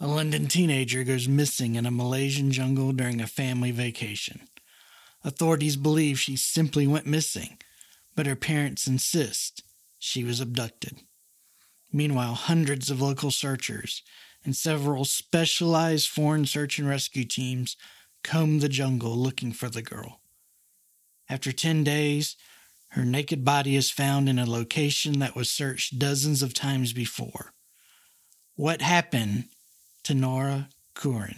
A London teenager goes missing in a Malaysian jungle during a family vacation. Authorities believe she simply went missing, but her parents insist she was abducted. Meanwhile, hundreds of local searchers and several specialized foreign search and rescue teams comb the jungle looking for the girl. After 10 days, her naked body is found in a location that was searched dozens of times before. What happened to Nora Quoirin?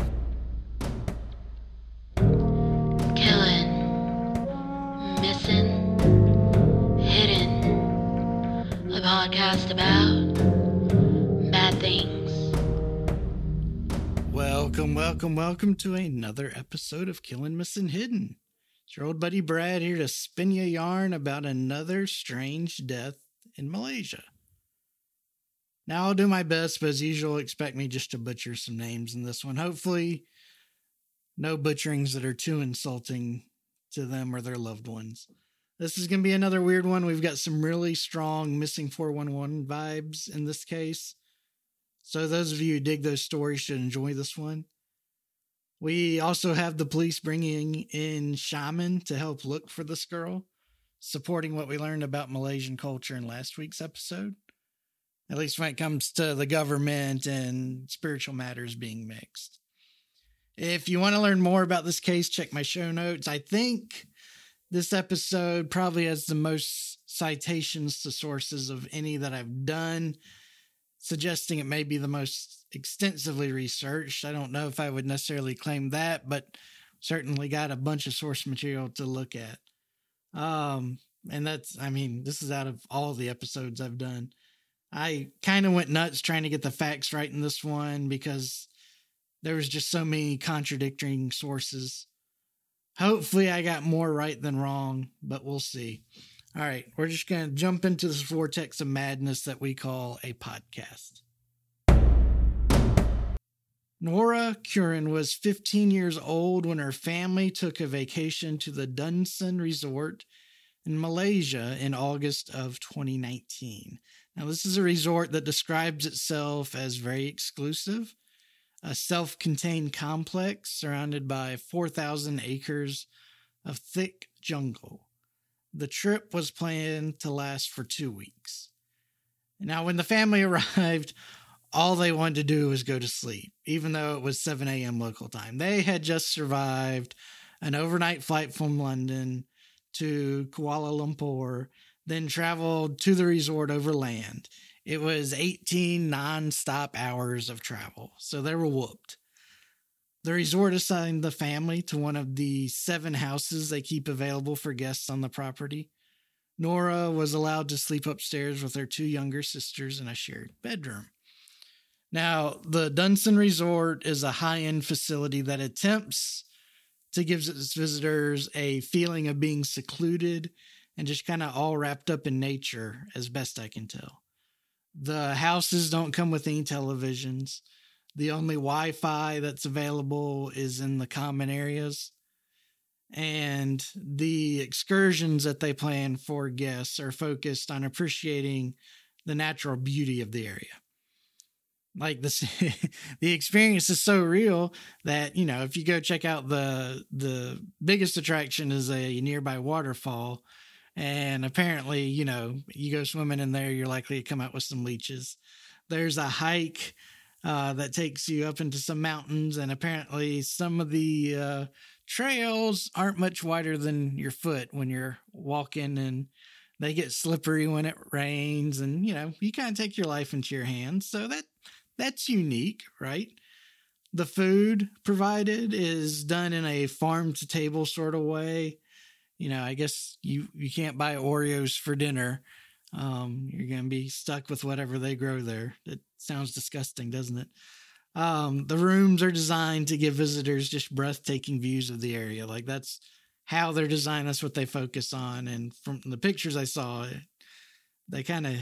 Killing, missing, hidden. A podcast about bad things. Welcome, welcome, welcome to another episode of Killing Missing Hidden. It's your old buddy Brad here to spin you a yarn about another strange death in Malaysia. Now I'll do my best, but as usual, expect me just to butcher some names in this one. Hopefully, no butcherings that are too insulting to them or their loved ones. This is going to be another weird one. We've got some really strong missing 411 vibes in this case. So, those of you who dig those stories should enjoy this one. We also have the police bringing in shaman to help look for this girl, supporting what we learned about Malaysian culture in last week's episode, at least when it comes to the government and spiritual matters being mixed. If you want to learn more about this case, check my show notes. I think this episode probably has the most citations to sources of any that I've done, suggesting it may be the most extensively researched. I don't know if I would necessarily claim that, but certainly got a bunch of source material to look at. Um, and that's, I mean, this is out of all the episodes I've done. I kind of went nuts trying to get the facts right in this one because there was just so many contradicting sources. Hopefully, I got more right than wrong, but we'll see. All right, we're just going to jump into this vortex of madness that we call a podcast. Nora Quoirin was 15 years old when her family took a vacation to the Dunsan Resort in Malaysia in August of 2019. Now, this is a resort that describes itself as very exclusive, a self contained complex surrounded by 4,000 acres of thick jungle. The trip was planned to last for two weeks. Now, when the family arrived, all they wanted to do was go to sleep, even though it was 7 a.m. local time. They had just survived an overnight flight from London to Kuala Lumpur, then traveled to the resort over land. It was 18 non-stop hours of travel, so they were whooped. The resort assigned the family to one of the seven houses they keep available for guests on the property. Nora was allowed to sleep upstairs with her two younger sisters in a shared bedroom. Now, the Dunsan Resort is a high end facility that attempts to give its visitors a feeling of being secluded and just kind of all wrapped up in nature, as best I can tell. The houses don't come with any televisions. The only Wi Fi that's available is in the common areas. And the excursions that they plan for guests are focused on appreciating the natural beauty of the area like this the experience is so real that you know if you go check out the the biggest attraction is a nearby waterfall and apparently you know you go swimming in there you're likely to come out with some leeches there's a hike uh, that takes you up into some mountains and apparently some of the uh, trails aren't much wider than your foot when you're walking and they get slippery when it rains and you know you kind of take your life into your hands so that that's unique, right? The food provided is done in a farm to table sort of way. You know, I guess you you can't buy Oreos for dinner. Um, you're going to be stuck with whatever they grow there. It sounds disgusting, doesn't it? Um, the rooms are designed to give visitors just breathtaking views of the area. Like that's how they're designed. That's what they focus on. And from the pictures I saw, they kind of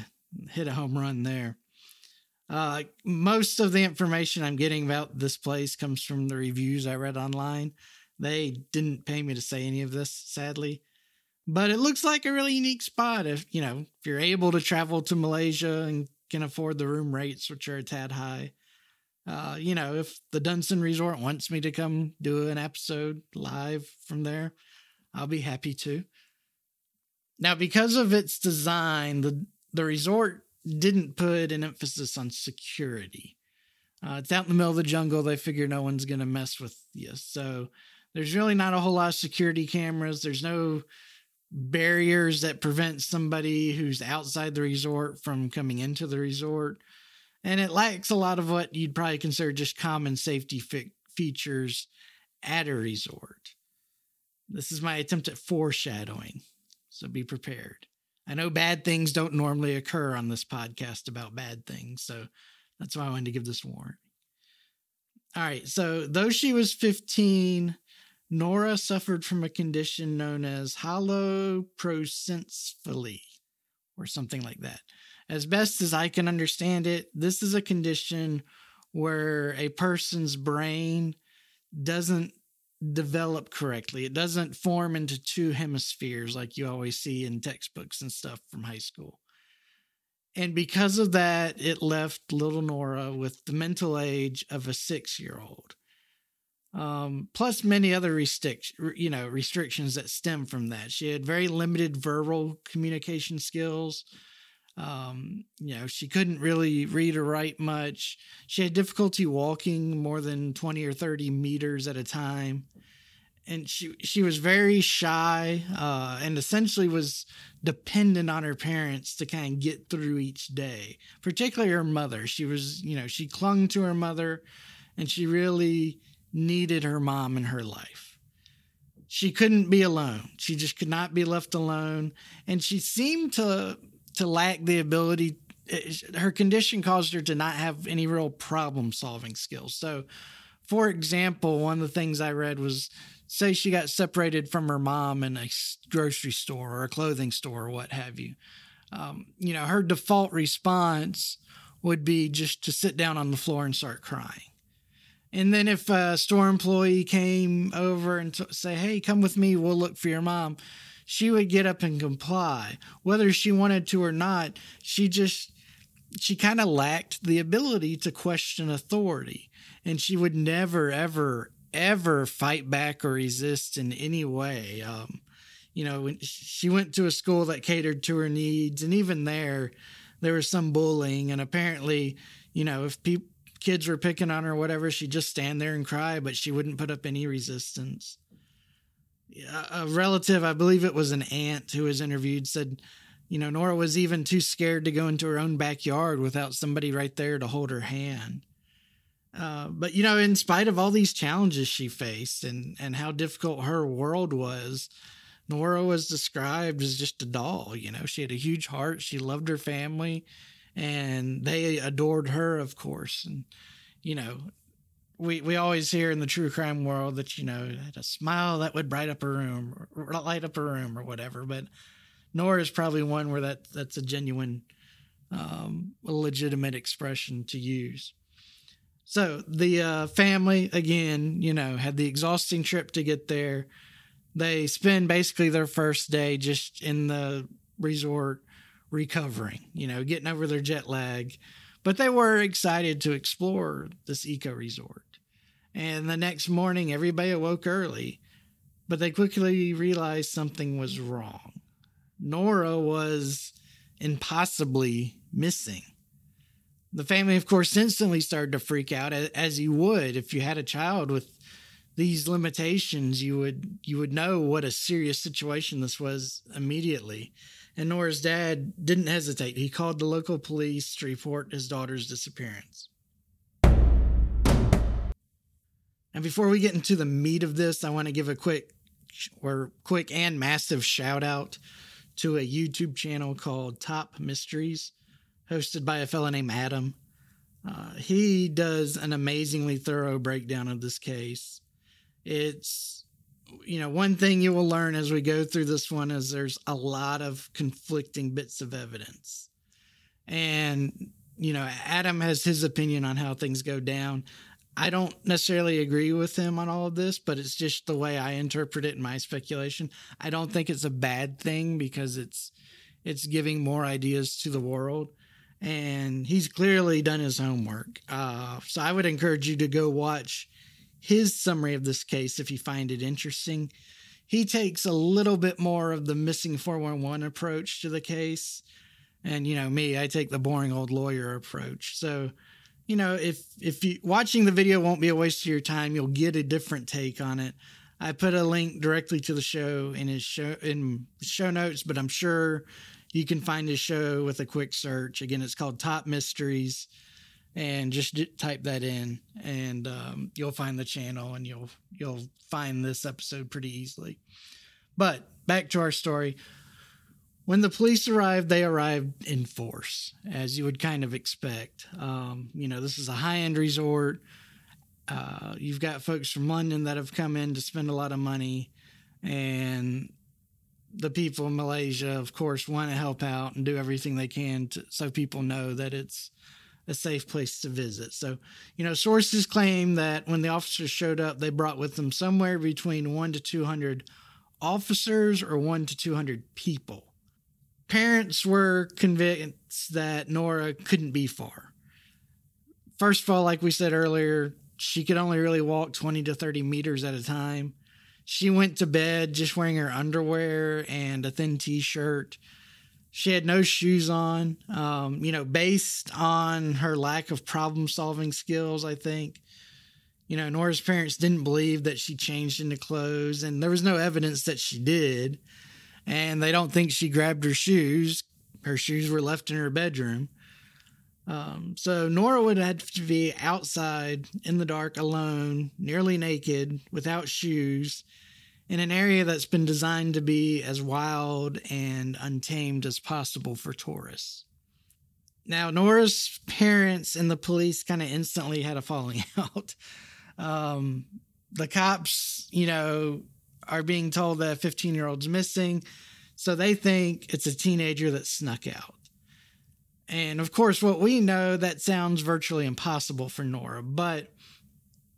hit a home run there. Uh, most of the information I'm getting about this place comes from the reviews I read online. They didn't pay me to say any of this, sadly. But it looks like a really unique spot if, you know, if you're able to travel to Malaysia and can afford the room rates, which are a tad high. Uh, you know, if the Dunston Resort wants me to come do an episode live from there, I'll be happy to. Now, because of its design, the the resort didn't put an emphasis on security. Uh, it's out in the middle of the jungle. They figure no one's going to mess with you. So there's really not a whole lot of security cameras. There's no barriers that prevent somebody who's outside the resort from coming into the resort. And it lacks a lot of what you'd probably consider just common safety fi- features at a resort. This is my attempt at foreshadowing. So be prepared. I know bad things don't normally occur on this podcast about bad things. So that's why I wanted to give this warning. All right. So, though she was 15, Nora suffered from a condition known as holoprosencephaly or something like that. As best as I can understand it, this is a condition where a person's brain doesn't develop correctly. It doesn't form into two hemispheres like you always see in textbooks and stuff from high school. And because of that, it left little Nora with the mental age of a six year old. Um, plus many other restrict, you know, restrictions that stem from that. She had very limited verbal communication skills. Um, you know, she couldn't really read or write much. She had difficulty walking more than 20 or 30 meters at a time. And she she was very shy uh, and essentially was dependent on her parents to kind of get through each day, particularly her mother. She was, you know, she clung to her mother and she really needed her mom in her life. She couldn't be alone. She just could not be left alone. And she seemed to to lack the ability her condition caused her to not have any real problem solving skills. So, for example, one of the things I read was say she got separated from her mom in a grocery store or a clothing store or what have you. Um, you know, her default response would be just to sit down on the floor and start crying. And then if a store employee came over and t- say, "Hey, come with me, we'll look for your mom," she would get up and comply. Whether she wanted to or not, she just she kind of lacked the ability to question authority. And she would never, ever, ever fight back or resist in any way. Um, you know, she went to a school that catered to her needs, and even there, there was some bullying. And apparently, you know, if people kids were picking on her or whatever, she'd just stand there and cry, but she wouldn't put up any resistance a relative, I believe it was an aunt who was interviewed, said, you know, Nora was even too scared to go into her own backyard without somebody right there to hold her hand. Uh, but you know, in spite of all these challenges she faced and and how difficult her world was, Nora was described as just a doll. You know, she had a huge heart. She loved her family, and they adored her, of course. And you know, we we always hear in the true crime world that you know a smile that would bright up a room or light up a room or whatever. But nora is probably one where that that's a genuine um, legitimate expression to use. So the uh, family again you know had the exhausting trip to get there. They spend basically their first day just in the resort recovering you know getting over their jet lag but they were excited to explore this eco resort and the next morning, everybody awoke early, but they quickly realized something was wrong. Nora was impossibly missing. The family, of course, instantly started to freak out, as you would if you had a child with these limitations. You would you would know what a serious situation this was immediately. And Nora's dad didn't hesitate. He called the local police to report his daughter's disappearance. And before we get into the meat of this, I want to give a quick or quick and massive shout out to a YouTube channel called Top Mysteries, hosted by a fellow named Adam. Uh, he does an amazingly thorough breakdown of this case. It's, you know, one thing you will learn as we go through this one is there's a lot of conflicting bits of evidence. And, you know, Adam has his opinion on how things go down. I don't necessarily agree with him on all of this, but it's just the way I interpret it in my speculation. I don't think it's a bad thing because it's it's giving more ideas to the world. and he's clearly done his homework. Uh, so I would encourage you to go watch his summary of this case if you find it interesting. He takes a little bit more of the missing 411 approach to the case. And, you know, me, I take the boring old lawyer approach. So, you know, if if you watching the video won't be a waste of your time, you'll get a different take on it. I put a link directly to the show in his show in show notes, but I'm sure you can find his show with a quick search. Again, it's called Top Mysteries, and just type that in, and um, you'll find the channel, and you'll you'll find this episode pretty easily. But back to our story. When the police arrived, they arrived in force, as you would kind of expect. Um, you know, this is a high end resort. Uh, you've got folks from London that have come in to spend a lot of money, and the people in Malaysia, of course, want to help out and do everything they can to, so people know that it's a safe place to visit. So, you know, sources claim that when the officers showed up, they brought with them somewhere between one to 200 officers or one to 200 people parents were convinced that Nora couldn't be far. First of all, like we said earlier, she could only really walk 20 to 30 meters at a time. She went to bed just wearing her underwear and a thin t shirt. She had no shoes on. Um, you know, based on her lack of problem solving skills, I think. You know, Nora's parents didn't believe that she changed into clothes, and there was no evidence that she did and they don't think she grabbed her shoes. Her shoes were left in her bedroom. Um, so Nora would have to be outside in the dark alone, nearly naked, without shoes, in an area that's been designed to be as wild and untamed as possible for tourists. Now, Nora's parents and the police kind of instantly had a falling out. Um, the cops, you know, are being told that a 15 year old's missing. So they think it's a teenager that snuck out. And of course, what we know that sounds virtually impossible for Nora, but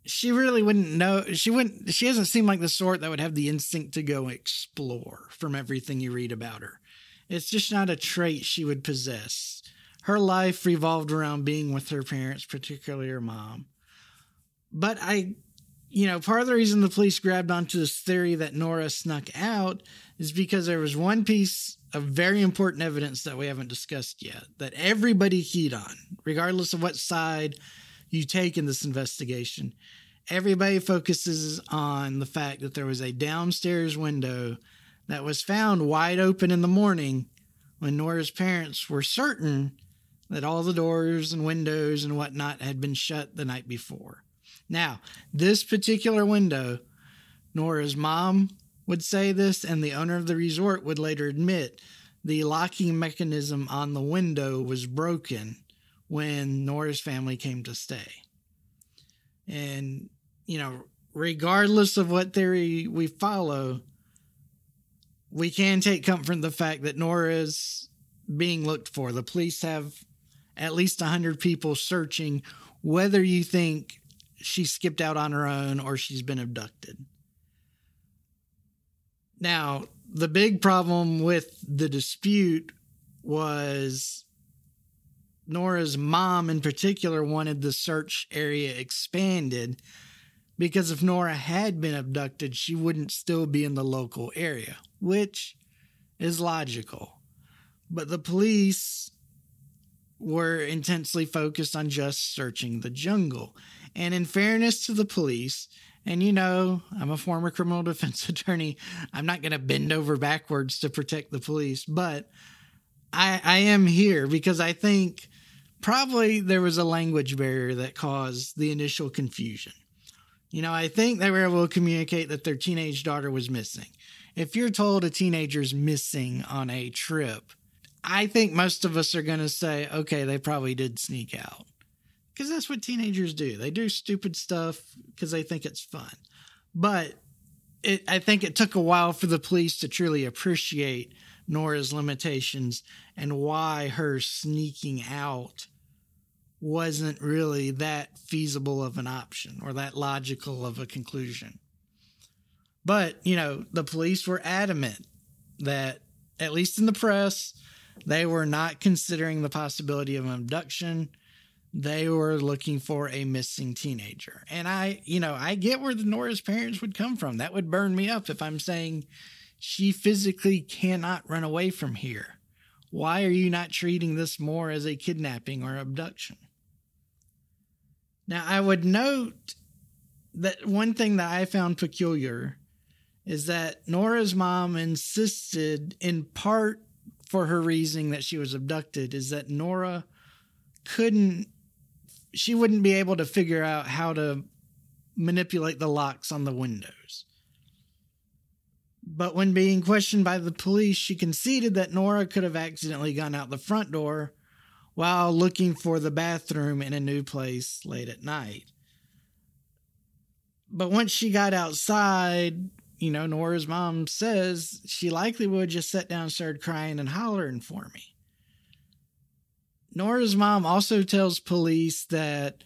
she really wouldn't know. She wouldn't, she doesn't seem like the sort that would have the instinct to go explore from everything you read about her. It's just not a trait she would possess. Her life revolved around being with her parents, particularly her mom. But I you know, part of the reason the police grabbed onto this theory that Nora snuck out is because there was one piece of very important evidence that we haven't discussed yet that everybody keyed on, regardless of what side you take in this investigation. Everybody focuses on the fact that there was a downstairs window that was found wide open in the morning when Nora's parents were certain that all the doors and windows and whatnot had been shut the night before. Now, this particular window, Nora's mom would say this, and the owner of the resort would later admit the locking mechanism on the window was broken when Nora's family came to stay. And, you know, regardless of what theory we follow, we can take comfort in the fact that Nora is being looked for. The police have at least 100 people searching, whether you think she skipped out on her own or she's been abducted. Now, the big problem with the dispute was Nora's mom, in particular, wanted the search area expanded because if Nora had been abducted, she wouldn't still be in the local area, which is logical. But the police were intensely focused on just searching the jungle. And in fairness to the police, and you know, I'm a former criminal defense attorney. I'm not going to bend over backwards to protect the police, but I, I am here because I think probably there was a language barrier that caused the initial confusion. You know, I think they were able to communicate that their teenage daughter was missing. If you're told a teenager's missing on a trip, I think most of us are going to say, okay, they probably did sneak out because that's what teenagers do. They do stupid stuff because they think it's fun. But it, I think it took a while for the police to truly appreciate Nora's limitations and why her sneaking out wasn't really that feasible of an option or that logical of a conclusion. But, you know, the police were adamant that, at least in the press, They were not considering the possibility of an abduction. They were looking for a missing teenager. And I, you know, I get where the Nora's parents would come from. That would burn me up if I'm saying she physically cannot run away from here. Why are you not treating this more as a kidnapping or abduction? Now, I would note that one thing that I found peculiar is that Nora's mom insisted, in part for her reasoning that she was abducted, is that Nora couldn't, she wouldn't be able to figure out how to manipulate the locks on the windows. But when being questioned by the police, she conceded that Nora could have accidentally gone out the front door while looking for the bathroom in a new place late at night. But once she got outside, you know, Nora's mom says she likely would just sit down started crying and hollering for me. Nora's mom also tells police that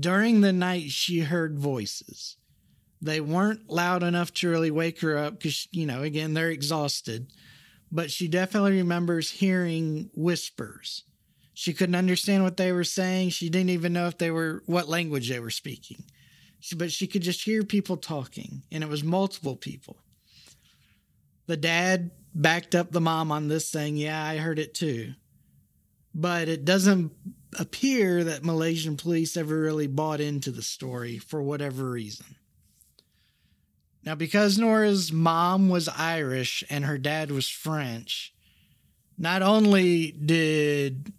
during the night she heard voices. They weren't loud enough to really wake her up because, you know, again, they're exhausted. But she definitely remembers hearing whispers. She couldn't understand what they were saying. She didn't even know if they were what language they were speaking. But she could just hear people talking, and it was multiple people. The dad backed up the mom on this, saying, Yeah, I heard it too. But it doesn't appear that Malaysian police ever really bought into the story for whatever reason. Now, because Nora's mom was Irish and her dad was French, not only did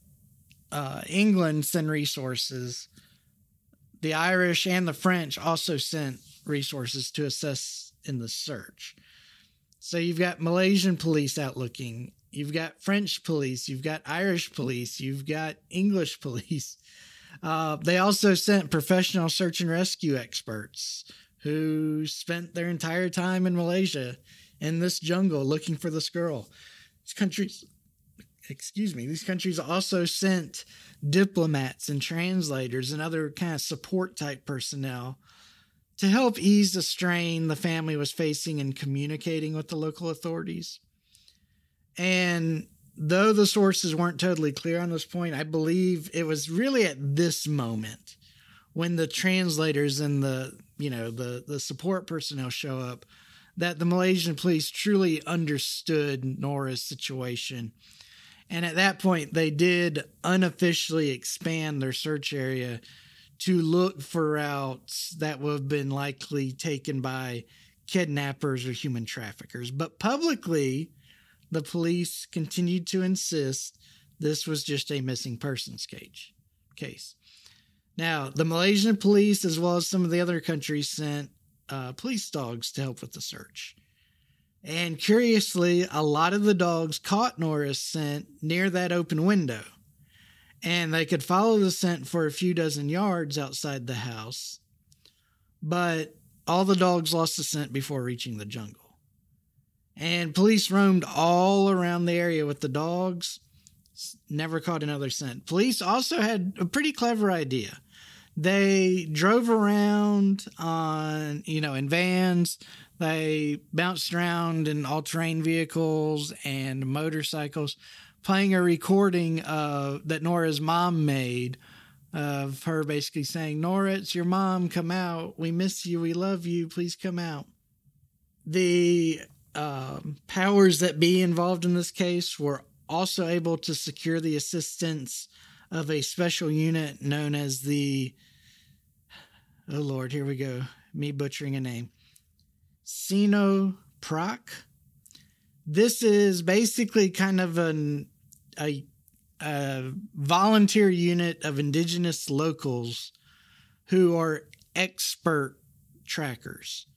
uh, England send resources, the Irish and the French also sent resources to assist in the search. So you've got Malaysian police out looking, you've got French police, you've got Irish police, you've got English police. Uh, they also sent professional search and rescue experts who spent their entire time in Malaysia in this jungle looking for this girl. These countries, excuse me, these countries also sent diplomats and translators and other kind of support type personnel to help ease the strain the family was facing in communicating with the local authorities. And though the sources weren't totally clear on this point, I believe it was really at this moment when the translators and the you know the the support personnel show up that the Malaysian police truly understood Nora's situation. And at that point, they did unofficially expand their search area to look for routes that would have been likely taken by kidnappers or human traffickers. But publicly, the police continued to insist this was just a missing persons case. case. Now, the Malaysian police, as well as some of the other countries, sent uh, police dogs to help with the search. And curiously, a lot of the dogs caught Nora's scent near that open window. And they could follow the scent for a few dozen yards outside the house. But all the dogs lost the scent before reaching the jungle. And police roamed all around the area with the dogs, never caught another scent. Police also had a pretty clever idea they drove around on, you know, in vans. They bounced around in all terrain vehicles and motorcycles, playing a recording uh, that Nora's mom made of her basically saying, Nora, it's your mom. Come out. We miss you. We love you. Please come out. The uh, powers that be involved in this case were also able to secure the assistance of a special unit known as the Oh Lord, here we go. Me butchering a name. Senoi Praaq. This is basically kind of an a, a volunteer unit of indigenous locals who are expert trackers.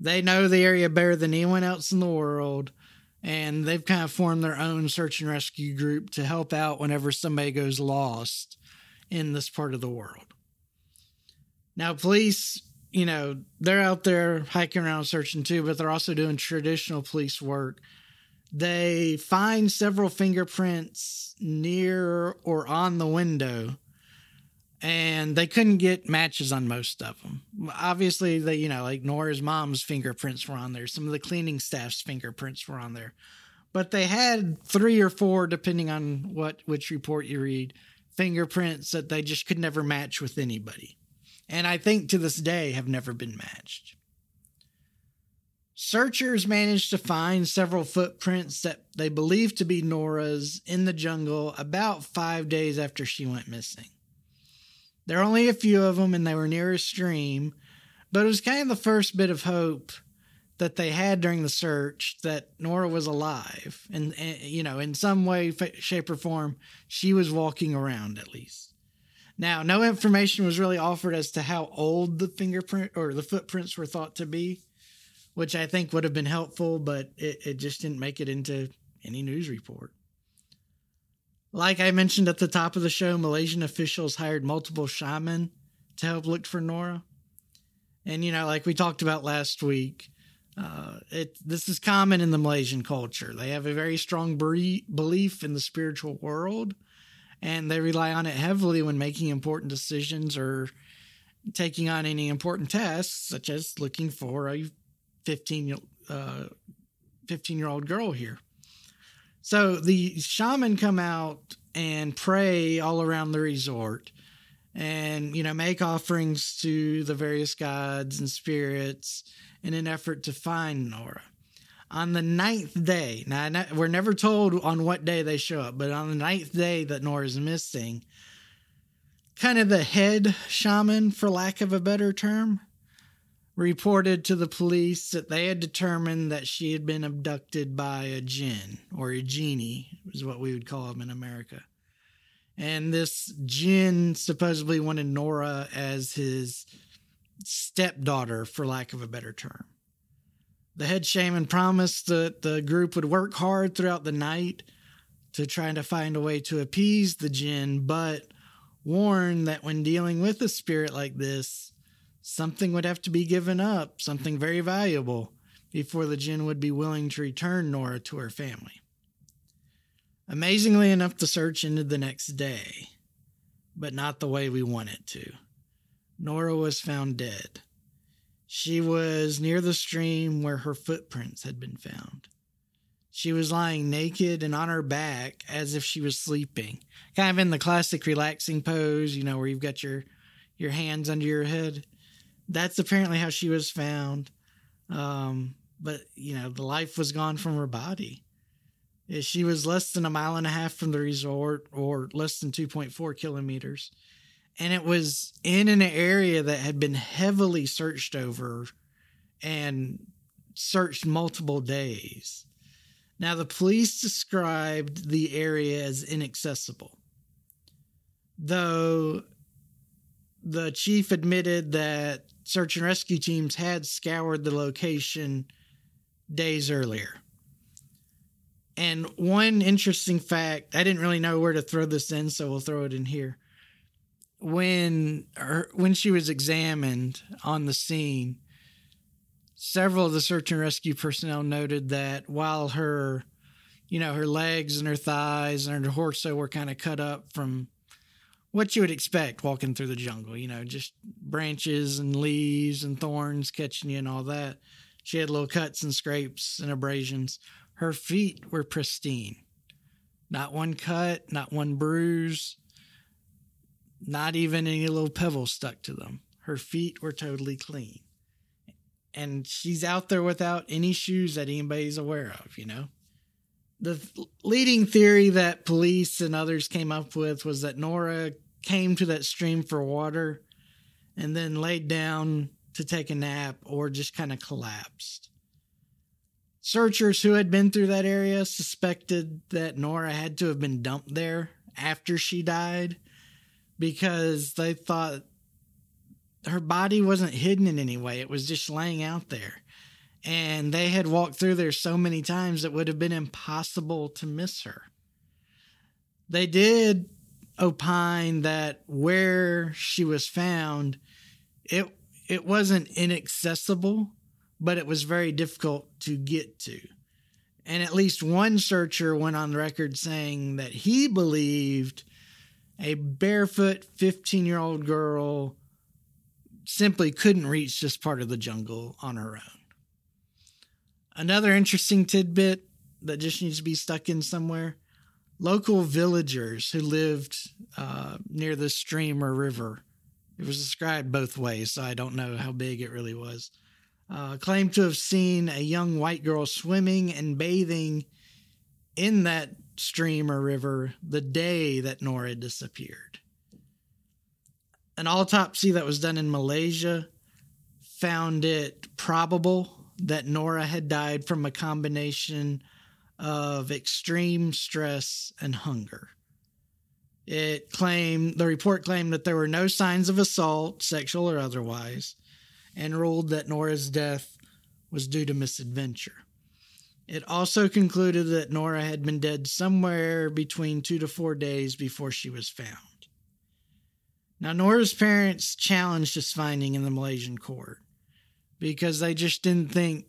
They know the area better than anyone else in the world, and they've kind of formed their own search and rescue group to help out whenever somebody goes lost in this part of the world. Now, police, you know, they're out there hiking around searching too, but they're also doing traditional police work. They find several fingerprints near or on the window, and they couldn't get matches on most of them. Obviously, they, you know, like Nora's mom's fingerprints were on there, some of the cleaning staff's fingerprints were on there. But they had three or four, depending on what which report you read, fingerprints that they just could never match with anybody. And I think to this day have never been matched. Searchers managed to find several footprints that they believe to be Nora's in the jungle about five days after she went missing. There are only a few of them, and they were near a stream, but it was kind of the first bit of hope that they had during the search that Nora was alive, and, and you know, in some way, shape, or form, she was walking around at least. Now, no information was really offered as to how old the fingerprint or the footprints were thought to be which I think would have been helpful, but it, it just didn't make it into any news report. Like I mentioned at the top of the show, Malaysian officials hired multiple shaman to help look for Nora. And, you know, like we talked about last week, uh, it, this is common in the Malaysian culture. They have a very strong belief in the spiritual world, and they rely on it heavily when making important decisions or taking on any important tasks, such as looking for a 15, uh, 15 year old girl here. So the shaman come out and pray all around the resort and, you know, make offerings to the various gods and spirits in an effort to find Nora. On the ninth day, now we're never told on what day they show up, but on the ninth day that Nora's missing, kind of the head shaman, for lack of a better term, reported to the police that they had determined that she had been abducted by a jinn or a genie, is what we would call them in America. And this jinn supposedly wanted Nora as his stepdaughter, for lack of a better term. The head shaman promised that the group would work hard throughout the night to try to find a way to appease the jinn, but warned that when dealing with a spirit like this, something would have to be given up, something very valuable, before the jinn would be willing to return Nora to her family. Amazingly enough, the search ended the next day, but not the way we want it to. Nora was found dead. She was near the stream where her footprints had been found. She was lying naked and on her back as if she was sleeping, kind of in the classic relaxing pose, you know, where you've got your your hands under your head that's apparently how she was found. Um, but you know, the life was gone from her body. She was less than a mile and a half from the resort, or less than 2.4 kilometers. And it was in an area that had been heavily searched over and searched multiple days. Now, the police described the area as inaccessible, though the chief admitted that search and rescue teams had scoured the location days earlier. And one interesting fact, I didn't really know where to throw this in, so we'll throw it in here. When her, when she was examined on the scene, several of the search and rescue personnel noted that while her, you know, her legs and her thighs and her torso were kind of cut up from what you would expect walking through the jungle, you know, just branches and leaves and thorns catching you and all that. She had little cuts and scrapes and abrasions. Her feet were pristine. Not one cut, not one bruise, not even any little pebbles stuck to them. Her feet were totally clean. And she's out there without any shoes that anybody's aware of, you know? The leading theory that police and others came up with was that Nora came to that stream for water and then laid down to take a nap or just kind of collapsed. Searchers who had been through that area suspected that Nora had to have been dumped there after she died because they thought her body wasn't hidden in any way. It was just laying out there. And they had walked through there so many times it would have been impossible to miss her. They did opine that where she was found, it it wasn't inaccessible, but it was very difficult to get to. And at least one searcher went on record saying that he believed a barefoot 15 year old girl simply couldn't reach this part of the jungle on her own. Another interesting tidbit that just needs to be stuck in somewhere? Local villagers who lived uh, near the stream or river. It was described both ways, so I don't know how big it really was. Uh, claimed to have seen a young white girl swimming and bathing in that stream or river the day that Nora disappeared. An autopsy that was done in Malaysia found it probable that Nora had died from a combination of extreme stress and hunger. It claimed the report claimed that there were no signs of assault, sexual or otherwise, and ruled that Nora's death was due to misadventure. It also concluded that Nora had been dead somewhere between two to four days before she was found. Now, Nora's parents challenged this finding in the Malaysian court because they just didn't think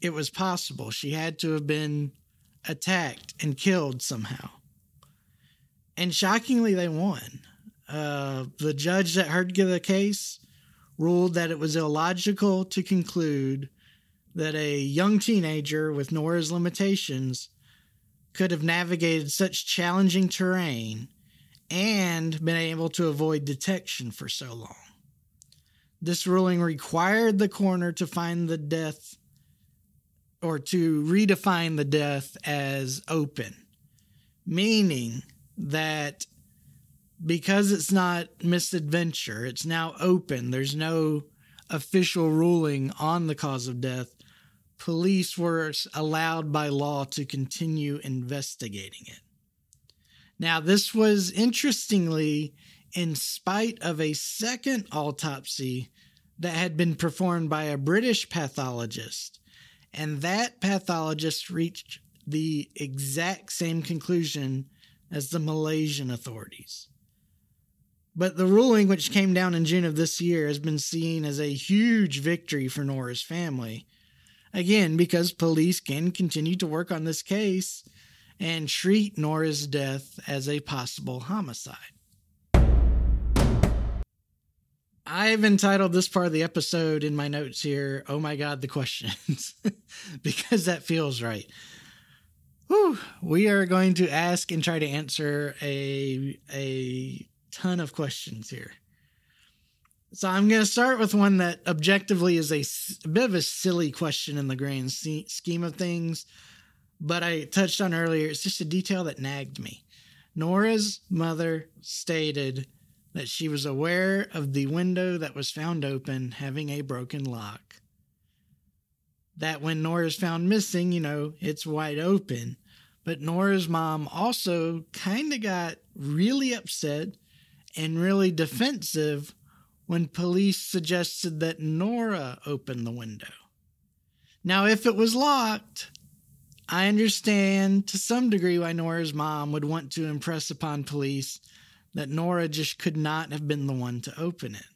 it was possible. She had to have been attacked and killed somehow. And shockingly, they won. Uh, the judge that heard the case ruled that it was illogical to conclude that a young teenager with Nora's limitations could have navigated such challenging terrain and been able to avoid detection for so long. This ruling required the coroner to find the death or to redefine the death as open, meaning that because it's not misadventure, it's now open, there's no official ruling on the cause of death. Police were allowed by law to continue investigating it. Now, this was interestingly in spite of a second autopsy that had been performed by a British pathologist. And that pathologist reached the exact same conclusion as the Malaysian authorities. But the ruling, which came down in June of this year, has been seen as a huge victory for Nora's family. Again, because police can continue to work on this case and treat Nora's death as a possible homicide. I've entitled this part of the episode in my notes here, Oh my God, the questions, because that feels right. Whew. We are going to ask and try to answer a, a ton of questions here. So I'm going to start with one that objectively is a, a bit of a silly question in the grand scheme of things, but I touched on earlier. It's just a detail that nagged me. Nora's mother stated that she was aware of the window that was found open having a broken lock. That when Nora's found missing, you know, it's wide open. But Nora's mom also kind of got really upset and really defensive when police suggested that Nora open the window. Now, if it was locked, I understand to some degree why Nora's mom would want to impress upon police that Nora just could not have been the one to open it.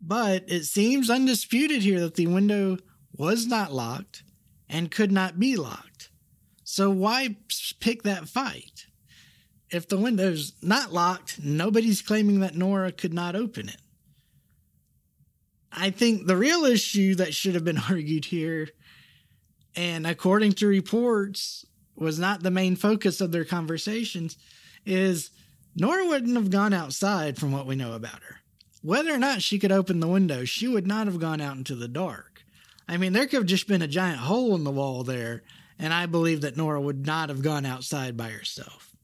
But it seems undisputed here that the window was not locked and could not be locked. So why pick that fight? If the window's not locked, nobody's claiming that Nora could not open it. I think the real issue that should have been argued here, and according to reports, was not the main focus of their conversations, is Nora wouldn't have gone outside from what we know about her. Whether or not she could open the window, she would not have gone out into the dark. I mean, there could have just been a giant hole in the wall there, and I believe that Nora would not have gone outside by herself.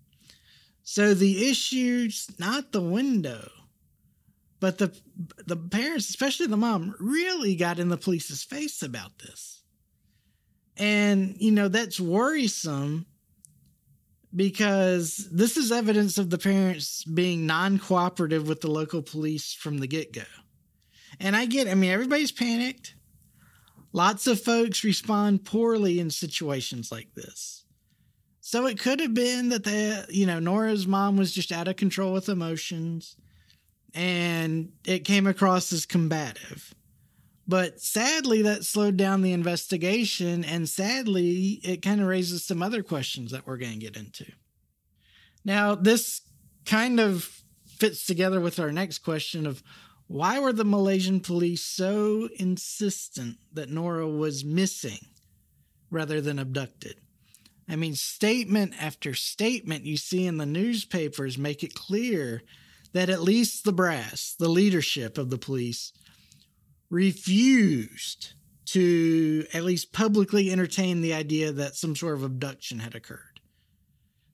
So the issue's not the window, but the the parents, especially the mom, really got in the police's face about this. And you know, that's worrisome because this is evidence of the parents being non cooperative with the local police from the get go. And I get, I mean, everybody's panicked. Lots of folks respond poorly in situations like this. So it could have been that the, you know, Nora's mom was just out of control with emotions and it came across as combative. But sadly, that slowed down the investigation, and sadly, it kind of raises some other questions that we're going to get into. Now, this kind of fits together with our next question of why were the Malaysian police so insistent that Nora was missing rather than abducted? I mean, statement after statement you see in the newspapers make it clear that at least the brass, the leadership of the police, refused to at least publicly entertain the idea that some sort of abduction had occurred.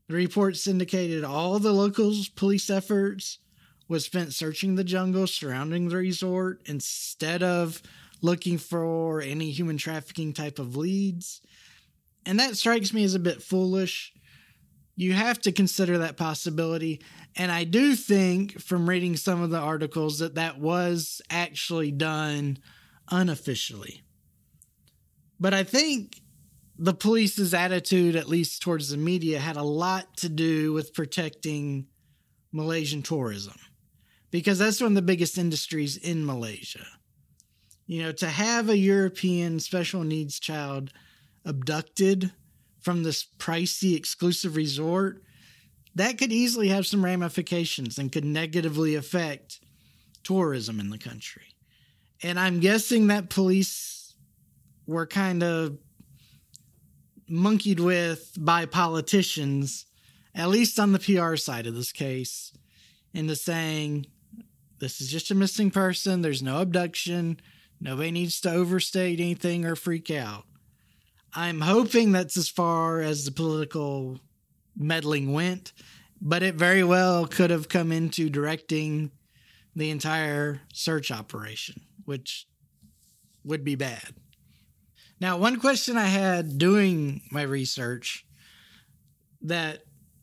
The reports indicated all the locals' police efforts was spent searching the jungle surrounding the resort instead of looking for any human trafficking type of leads. And that strikes me as a bit foolish. You have to consider that possibility. And I do think from reading some of the articles that that was actually done unofficially. But I think the police's attitude, at least towards the media, had a lot to do with protecting Malaysian tourism because that's one of the biggest industries in Malaysia. You know, to have a European special needs child abducted from this pricey exclusive resort, that could easily have some ramifications and could negatively affect tourism in the country. And I'm guessing that police were kind of monkeyed with by politicians, at least on the PR side of this case, into saying, this is just a missing person. There's no abduction. Nobody needs to overstate anything or freak out. I'm hoping that's as far as the political meddling went, but it very well could have come into directing the entire search operation, which would be bad. Now, one question I had doing my research that,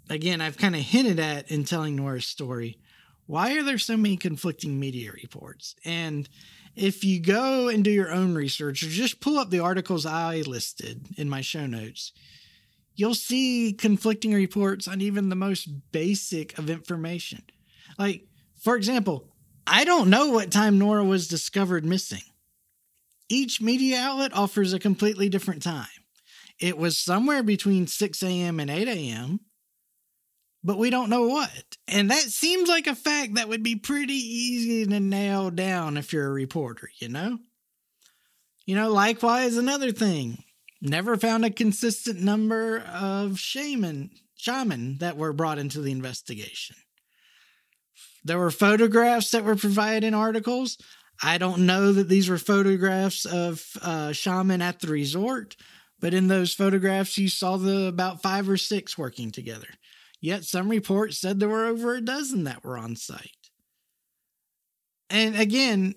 again, I've kind of hinted at in telling Nora's story why are there so many conflicting media reports? And if you go and do your own research or just pull up the articles I listed in my show notes, you'll see conflicting reports on even the most basic of information. Like, for example, I don't know what time Nora was discovered missing. Each media outlet offers a completely different time. It was somewhere between 6 a.m. and 8 a.m., but we don't know what. And that seems like a fact that would be pretty easy to nail down if you're a reporter, you know? You know, likewise, another thing. Never found a consistent number of shaman shaman that were brought into the investigation. There were photographs that were provided in articles. I don't know that these were photographs of uh, shaman at the resort, but in those photographs, you saw the about five or six working together. Yet some reports said there were over a dozen that were on site. And again,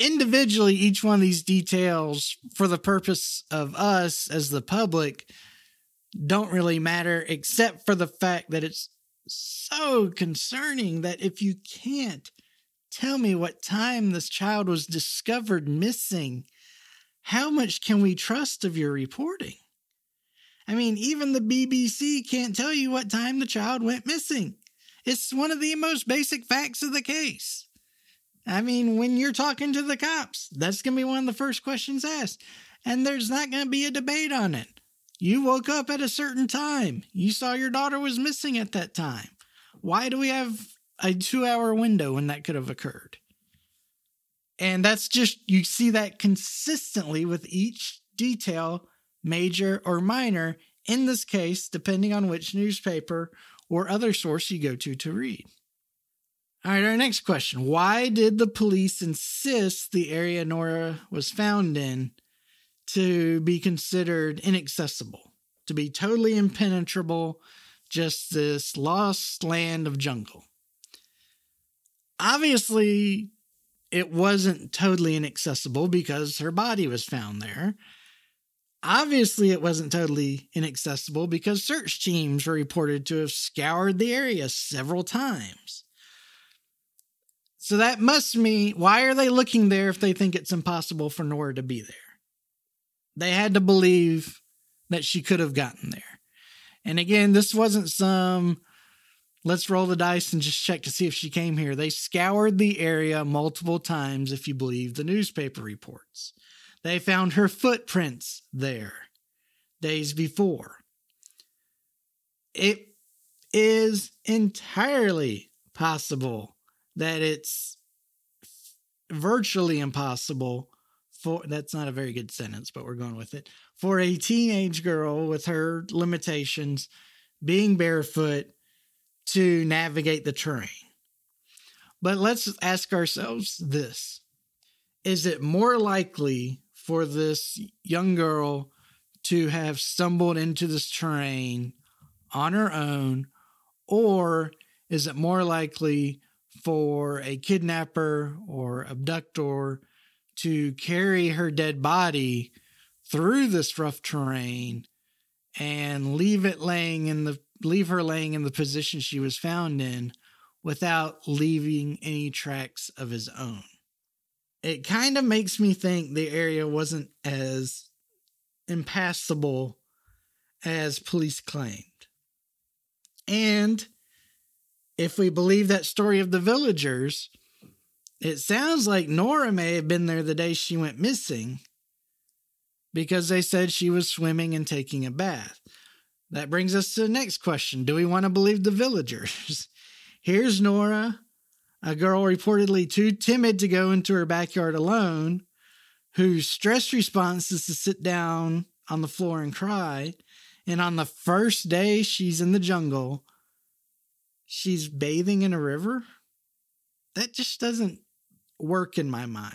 individually, each one of these details, for the purpose of us as the public, don't really matter, except for the fact that it's so concerning that if you can't tell me what time this child was discovered missing, how much can we trust of your reporting? I mean, even the BBC can't tell you what time the child went missing. It's one of the most basic facts of the case. I mean, when you're talking to the cops, that's going to be one of the first questions asked. And there's not going to be a debate on it. You woke up at a certain time. You saw your daughter was missing at that time. Why do we have a two hour window when that could have occurred? And that's just, you see that consistently with each detail major, or minor, in this case, depending on which newspaper or other source you go to to read. All right, our next question. Why did the police insist the area Nora was found in to be considered inaccessible, to be totally impenetrable, just this lost land of jungle? Obviously, it wasn't totally inaccessible because her body was found there. Obviously, it wasn't totally inaccessible because search teams were reported to have scoured the area several times. So that must mean why are they looking there if they think it's impossible for Nora to be there? They had to believe that she could have gotten there. And again, this wasn't some let's roll the dice and just check to see if she came here. They scoured the area multiple times, if you believe the newspaper reports. They found her footprints there days before. It is entirely possible that it's virtually impossible for that's not a very good sentence, but we're going with it. For a teenage girl with her limitations, being barefoot to navigate the terrain. But let's ask ourselves this Is it more likely for this young girl to have stumbled into this terrain on her own, or is it more likely for a kidnapper or abductor to carry her dead body through this rough terrain and leave it laying in the leave her laying in the position she was found in without leaving any tracks of his own. It kind of makes me think the area wasn't as impassable as police claimed. And if we believe that story of the villagers, it sounds like Nora may have been there the day she went missing because they said she was swimming and taking a bath. That brings us to the next question Do we want to believe the villagers? Here's Nora, a girl reportedly too timid to go into her backyard alone, whose stress response is to sit down on the floor and cry. And on the first day she's in the jungle, she's bathing in a river? That just doesn't work in my mind.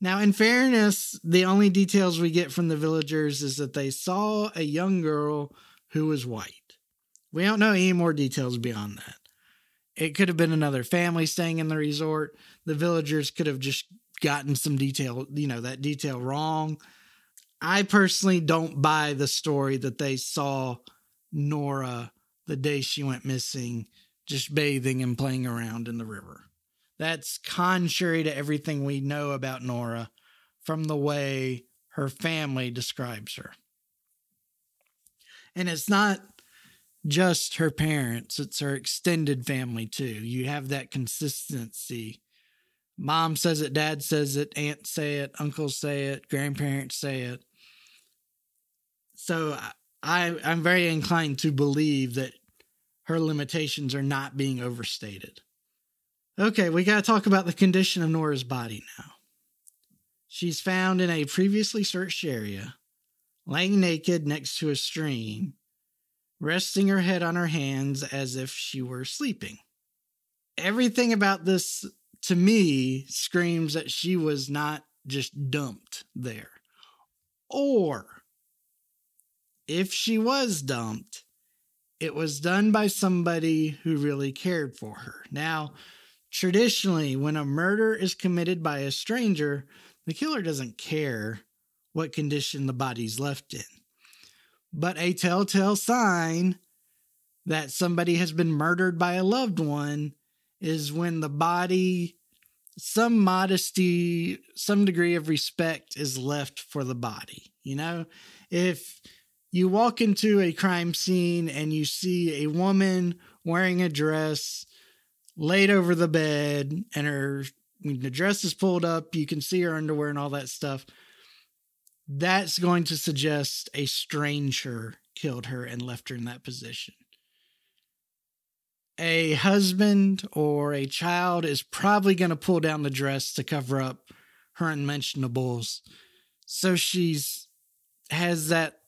Now, in fairness, the only details we get from the villagers is that they saw a young girl who was white. We don't know any more details beyond that. It could have been another family staying in the resort. The villagers could have just gotten some detail, you know, that detail wrong. I personally don't buy the story that they saw Nora the day she went missing just bathing and playing around in the river. That's contrary to everything we know about Nora from the way her family describes her. And it's not just her parents, it's her extended family too. You have that consistency. Mom says it, dad says it, aunt say it, uncles say it, grandparents say it. So I, I'm very inclined to believe that her limitations are not being overstated. Okay, we got to talk about the condition of Nora's body now. She's found in a previously searched area, laying naked next to a stream, resting her head on her hands as if she were sleeping. Everything about this, to me, screams that she was not just dumped there. Or, if she was dumped, it was done by somebody who really cared for her. Now, Traditionally, when a murder is committed by a stranger, the killer doesn't care what condition the body's left in. But a telltale sign that somebody has been murdered by a loved one is when the body, some modesty, some degree of respect is left for the body. You know, if you walk into a crime scene and you see a woman wearing a dress laid over the bed and her the dress is pulled up, you can see her underwear and all that stuff. That's going to suggest a stranger killed her and left her in that position. A husband or a child is probably going to pull down the dress to cover up her unmentionables. So she's has that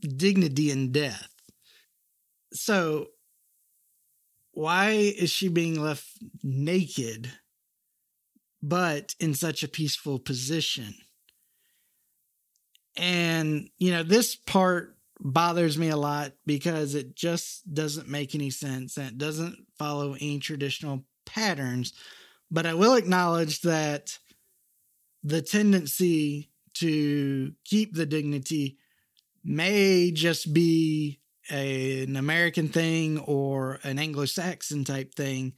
dignity in death. So why is she being left naked but in such a peaceful position and you know this part bothers me a lot because it just doesn't make any sense and it doesn't follow any traditional patterns but i will acknowledge that the tendency to keep the dignity may just be a, an American thing or an Anglo Saxon type thing,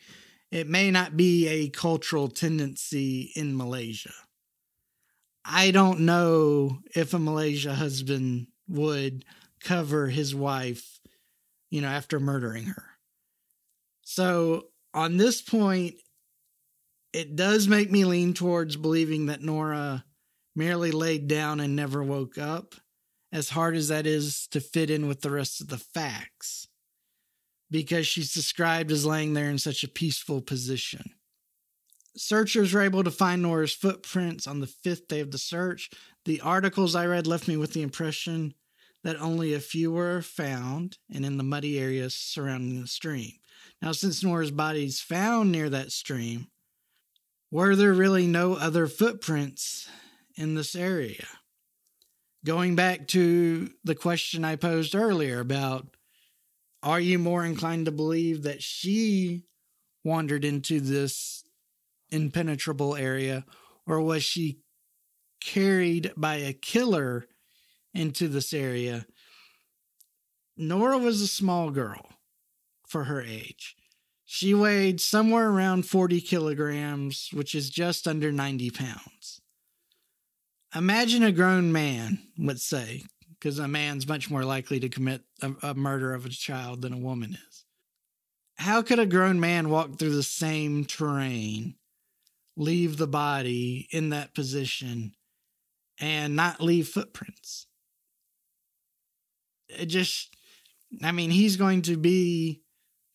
it may not be a cultural tendency in Malaysia. I don't know if a Malaysia husband would cover his wife, you know, after murdering her. So on this point, it does make me lean towards believing that Nora merely laid down and never woke up as hard as that is to fit in with the rest of the facts, because she's described as laying there in such a peaceful position. Searchers were able to find Nora's footprints on the fifth day of the search. The articles I read left me with the impression that only a few were found and in the muddy areas surrounding the stream. Now, since Nora's body is found near that stream, were there really no other footprints in this area? Going back to the question I posed earlier about are you more inclined to believe that she wandered into this impenetrable area or was she carried by a killer into this area? Nora was a small girl for her age. She weighed somewhere around 40 kilograms, which is just under 90 pounds. Imagine a grown man, let's say, because a man's much more likely to commit a, a, murder of a child than a woman is. How could a grown man walk through the same terrain, leave the body in that position, and not leave footprints? It just, I mean, he's going to be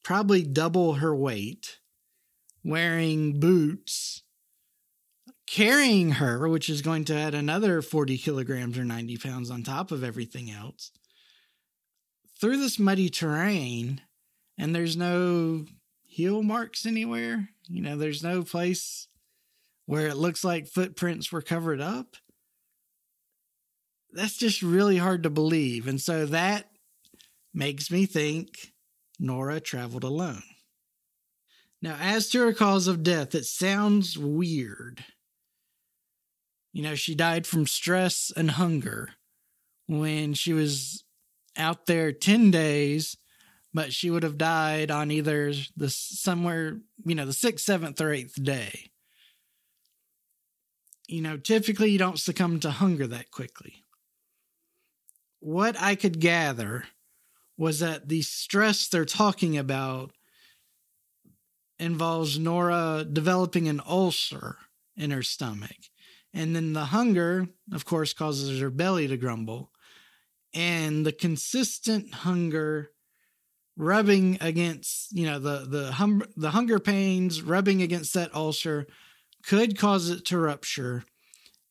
probably double her weight, wearing boots carrying her, which is going to add another 40 kilograms or 90 pounds on top of everything else, through this muddy terrain, and there's no heel marks anywhere. You know, there's no place where it looks like footprints were covered up. That's just really hard to believe. And so that makes me think Nora traveled alone. Now, as to her cause of death, it sounds weird. You know, she died from stress and hunger when she was out there 10 days, but she would have died on either the somewhere, you know, the sixth, seventh, or eighth day. You know, typically you don't succumb to hunger that quickly. What I could gather was that the stress they're talking about involves Nora developing an ulcer in her stomach and then the hunger, of course, causes her belly to grumble. And the consistent hunger rubbing against, you know, the the hum- the hunger pains rubbing against that ulcer could cause it to rupture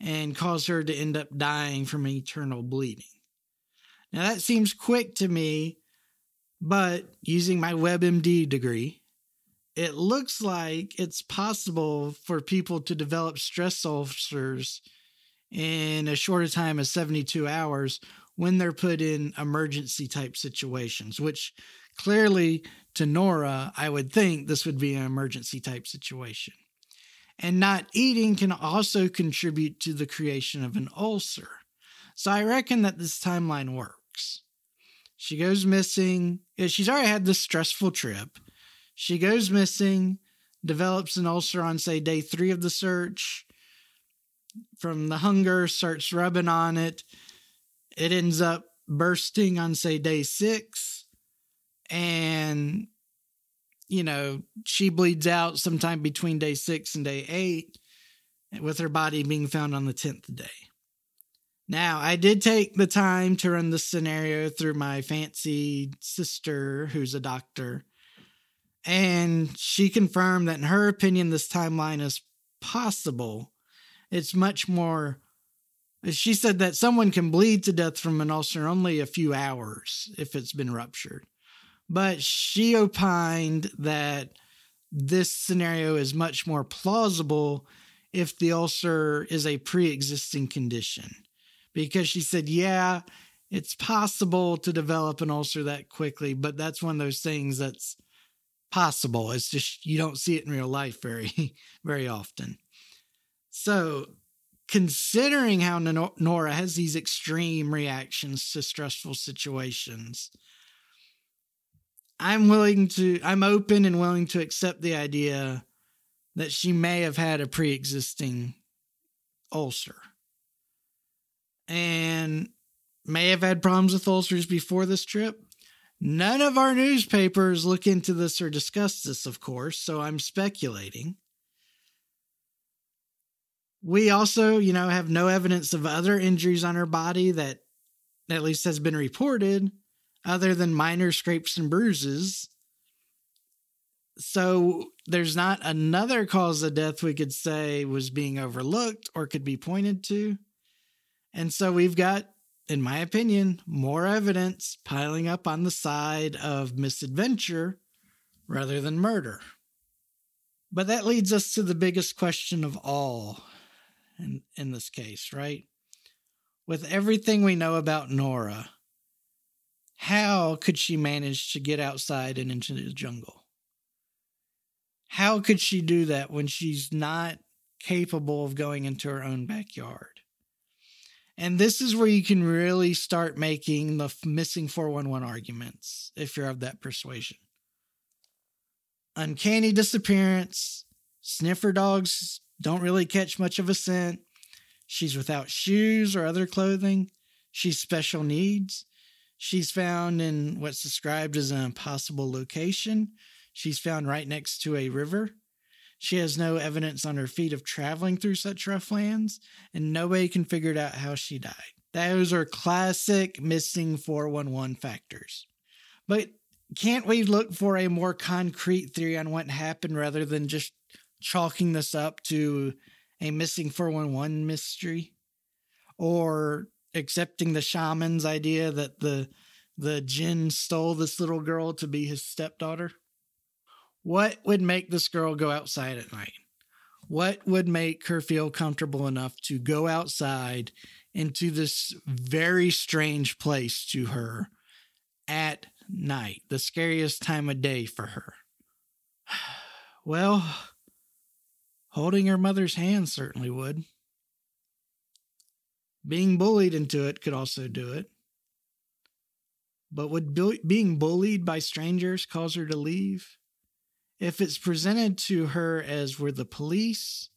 and cause her to end up dying from eternal bleeding. Now that seems quick to me, but using my WebMD degree, it looks like it's possible for people to develop stress ulcers in a shorter time of 72 hours when they're put in emergency type situations, which clearly to Nora, I would think this would be an emergency type situation. And not eating can also contribute to the creation of an ulcer. So I reckon that this timeline works. She goes missing. She's already had this stressful trip. She goes missing, develops an ulcer on, say, day three of the search. From the hunger, starts rubbing on it. It ends up bursting on, say, day six. And, you know, she bleeds out sometime between day six and day eight, with her body being found on the 10th day. Now, I did take the time to run this scenario through my fancy sister, who's a doctor, and she confirmed that, in her opinion, this timeline is possible. It's much more. She said that someone can bleed to death from an ulcer only a few hours if it's been ruptured. But she opined that this scenario is much more plausible if the ulcer is a pre existing condition. Because she said, yeah, it's possible to develop an ulcer that quickly, but that's one of those things that's possible. It's just you don't see it in real life very, very often. So, considering how Nora has these extreme reactions to stressful situations, I'm willing to, I'm open and willing to accept the idea that she may have had a pre existing ulcer and may have had problems with ulcers before this trip None of our newspapers look into this or discuss this, of course, so I'm speculating. We also, you know, have no evidence of other injuries on her body that at least has been reported, other than minor scrapes and bruises. so there's not another cause of death we could say was being overlooked or could be pointed to. And so we've got, in my opinion, more evidence piling up on the side of misadventure rather than murder. But that leads us to the biggest question of all in, in this case, right? With everything we know about Nora, how could she manage to get outside and into the jungle? How could she do that when she's not capable of going into her own backyard? And this is where you can really start making the missing 411 arguments if you're of that persuasion. Uncanny disappearance, sniffer dogs don't really catch much of a scent. She's without shoes or other clothing. She's special needs. She's found in what's described as an impossible location. She's found right next to a river. She has no evidence on her feet of traveling through such rough lands, and nobody can figure out how she died. Those are classic missing 411 factors. But can't we look for a more concrete theory on what happened rather than just chalking this up to a missing 411 mystery? Or accepting the shaman's idea that the the jinn stole this little girl to be his stepdaughter? What would make this girl go outside at night? What would make her feel comfortable enough to go outside into this very strange place to her at night, the scariest time of day for her? Well, holding her mother's hand certainly would. Being bullied into it could also do it. But would bu- being bullied by strangers cause her to leave? if it's presented to her as we're the police,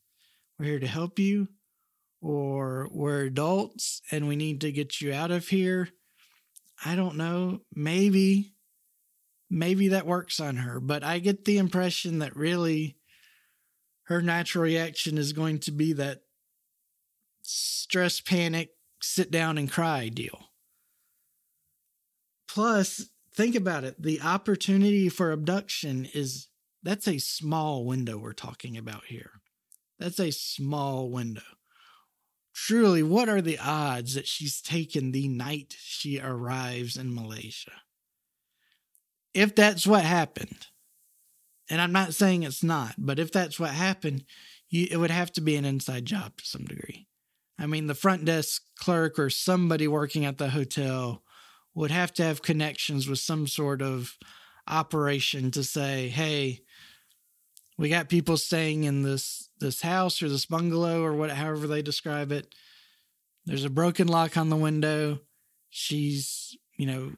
we're here to help you, or we're adults and we need to get you out of here, I don't know. Maybe, maybe that works on her, but I get the impression that really her natural reaction is going to be that stress, panic, sit down and cry deal. Plus, think about it the opportunity for abduction is that's a small window we're talking about here. That's a small window. Truly, what are the odds that she's taken the night she arrives in Malaysia? If that's what happened, and I'm not saying it's not, but if that's what happened, you, it would have to be an inside job to some degree. I mean, the front desk clerk or somebody working at the hotel would have to have connections with some sort of operation to say, hey, we got people staying in this this house or this bungalow or what however they describe it. There's a broken lock on the window. She's you know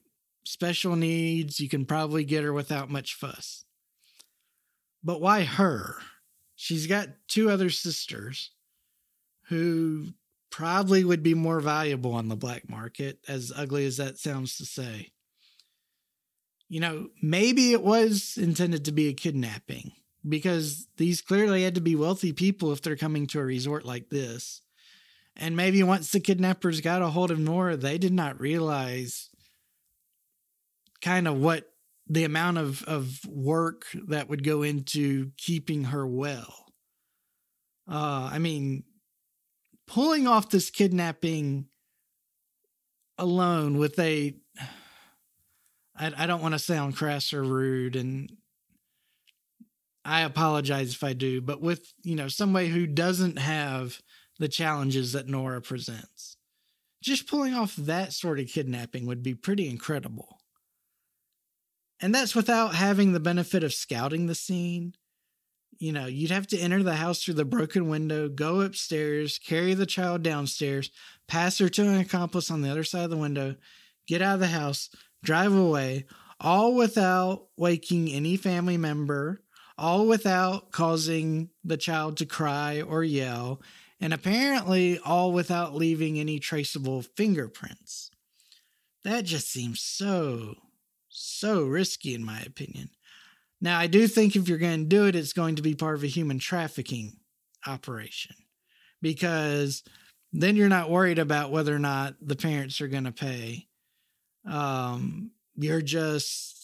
special needs. You can probably get her without much fuss. But why her? She's got two other sisters who probably would be more valuable on the black market as ugly as that sounds to say you know maybe it was intended to be a kidnapping because these clearly had to be wealthy people if they're coming to a resort like this. And maybe once the kidnappers got a hold of Nora, they did not realize kind of what the amount of, of work that would go into keeping her well. Uh, I mean, pulling off this kidnapping alone with a I, I don't want to sound crass or rude and I apologize if I do, but with, you know, somebody who doesn't have the challenges that Nora presents. Just pulling off that sort of kidnapping would be pretty incredible. And that's without having the benefit of scouting the scene. You know, you'd have to enter the house through the broken window, go upstairs, carry the child downstairs, pass her to an accomplice on the other side of the window, get out of the house, drive away, all without waking any family member all without causing the child to cry or yell, and apparently all without leaving any traceable fingerprints. That just seems so, so risky, in my opinion. Now, I do think if you're going to do it, it's going to be part of a human trafficking operation because then you're not worried about whether or not the parents are going to pay. Um, you're just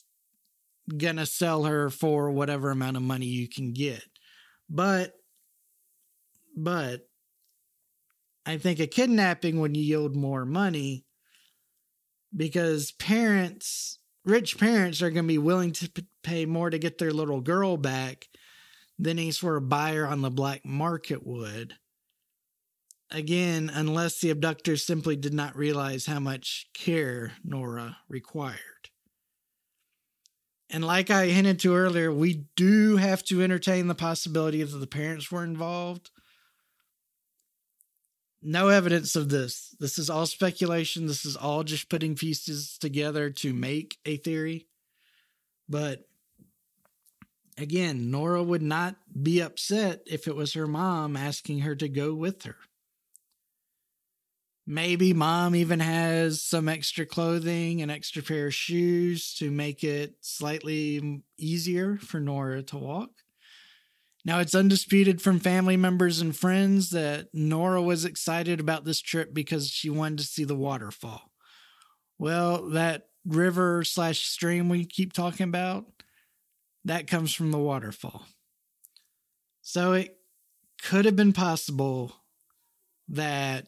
gonna sell her for whatever amount of money you can get. But but I think a kidnapping would yield more money because parents, rich parents, are going to be willing to pay more to get their little girl back than any sort of buyer on the black market would. Again, unless the abductors simply did not realize how much care Nora required. And like I hinted to earlier, we do have to entertain the possibility that the parents were involved no evidence of this. This is all speculation. This is all just putting pieces together to make a theory. But again, Nora would not be upset if it was her mom asking her to go with her. Maybe mom even has some extra clothing, an extra pair of shoes to make it slightly easier for Nora to walk. Now, it's undisputed from family members and friends that Nora was excited about this trip because she wanted to see the waterfall. Well, that river slash stream we keep talking about, that comes from the waterfall. So it could have been possible that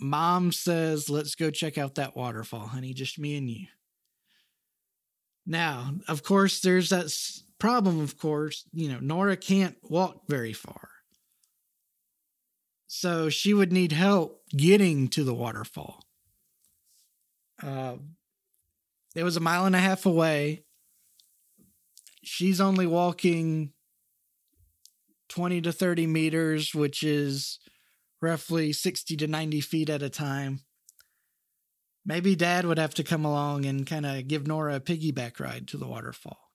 mom says, Let's go check out that waterfall, honey, just me and you. Now, of course, there's that problem, of course, you know, Nora can't walk very far. So she would need help getting to the waterfall. Uh, it was a mile and a half away. She's only walking 20 to 30 meters, which is roughly 60 to 90 feet at a time. Maybe dad would have to come along and kind of give Nora a piggyback ride to the waterfall.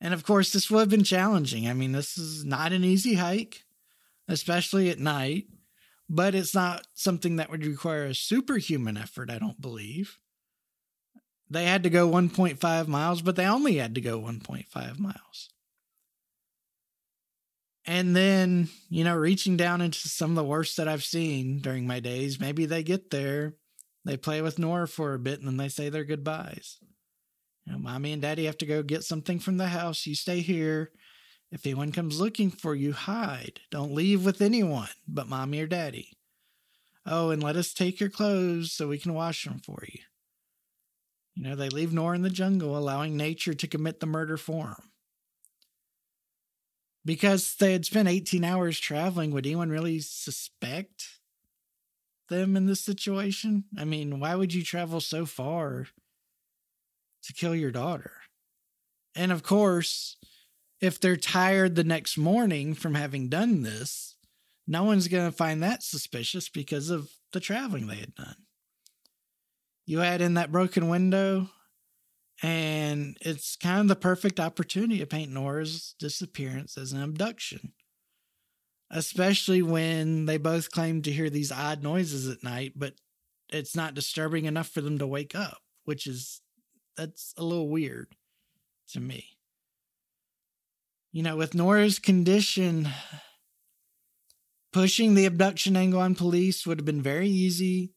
And of course, this would have been challenging. I mean, this is not an easy hike, especially at night, but it's not something that would require a superhuman effort, I don't believe. They had to go 1.5 miles, but they only had to go 1.5 miles. And then, you know, reaching down into some of the worst that I've seen during my days, maybe they get there, they play with Nora for a bit, and then they say their goodbyes. You know, mommy and daddy have to go get something from the house. You stay here. If anyone comes looking for you, hide. Don't leave with anyone but mommy or daddy. Oh, and let us take your clothes so we can wash them for you. You know, they leave Nora in the jungle, allowing nature to commit the murder for them. Because they had spent 18 hours traveling, would anyone really suspect them in this situation? I mean, why would you travel so far to kill your daughter. And of course, if they're tired the next morning from having done this, no one's going to find that suspicious because of the traveling they had done. You add in that broken window, and it's kind of the perfect opportunity to paint Nora's disappearance as an abduction. Especially when they both claim to hear these odd noises at night, but it's not disturbing enough for them to wake up, which is that's a little weird to me. You know, with Nora's condition, pushing the abduction angle on police would have been very easy.